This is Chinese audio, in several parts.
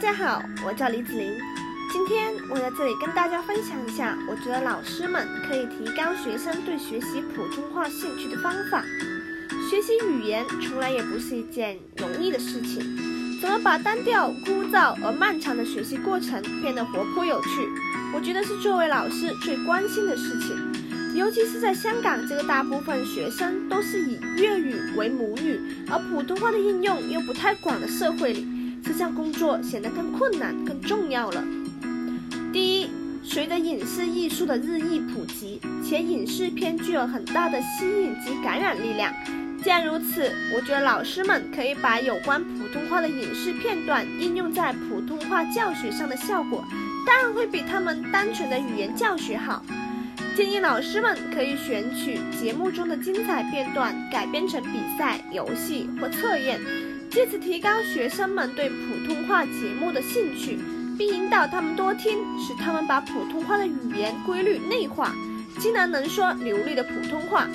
大家好，我叫李子玲。今天我在这里跟大家分享一下，我觉得老师们可以提高学生对学习普通话兴趣的方法。学习语言从来也不是一件容易的事情，怎么把单调、枯燥而漫长的学习过程变得活泼有趣？我觉得是作为老师最关心的事情。尤其是在香港这个大部分学生都是以粤语为母语，而普通话的应用又不太广的社会里。这项工作显得更困难、更重要了。第一，随着影视艺术的日益普及，且影视片具有很大的吸引及感染力量。既然如此，我觉得老师们可以把有关普通话的影视片段应用在普通话教学上的效果，当然会比他们单纯的语言教学好。建议老师们可以选取节目中的精彩片段，改编成比赛、游戏或测验。借此提高学生们对普通话节目的兴趣，并引导他们多听，使他们把普通话的语言规律内化，进而能说流利的普通话。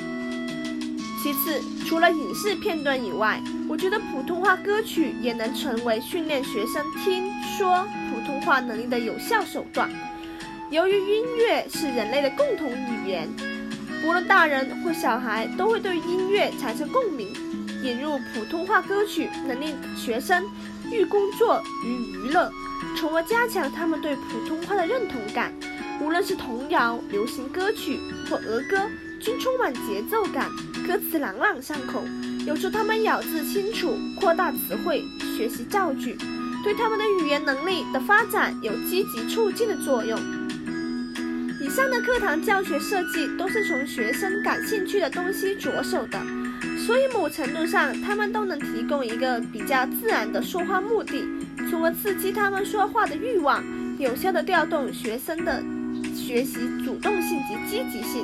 其次，除了影视片段以外，我觉得普通话歌曲也能成为训练学生听说普通话能力的有效手段。由于音乐是人类的共同语言，无论大人或小孩都会对音乐产生共鸣。引入普通话歌曲，能令学生寓工作于娱乐，从而加强他们对普通话的认同感。无论是童谣、流行歌曲或儿歌，均充满节奏感，歌词朗朗上口，有助他们咬字清楚，扩大词汇，学习造句，对他们的语言能力的发展有积极促进的作用。上的课堂教学设计都是从学生感兴趣的东西着手的。所以，某程度上，他们都能提供一个比较自然的说话目的，从而刺激他们说话的欲望，有效地调动学生的学习主动性及积极性。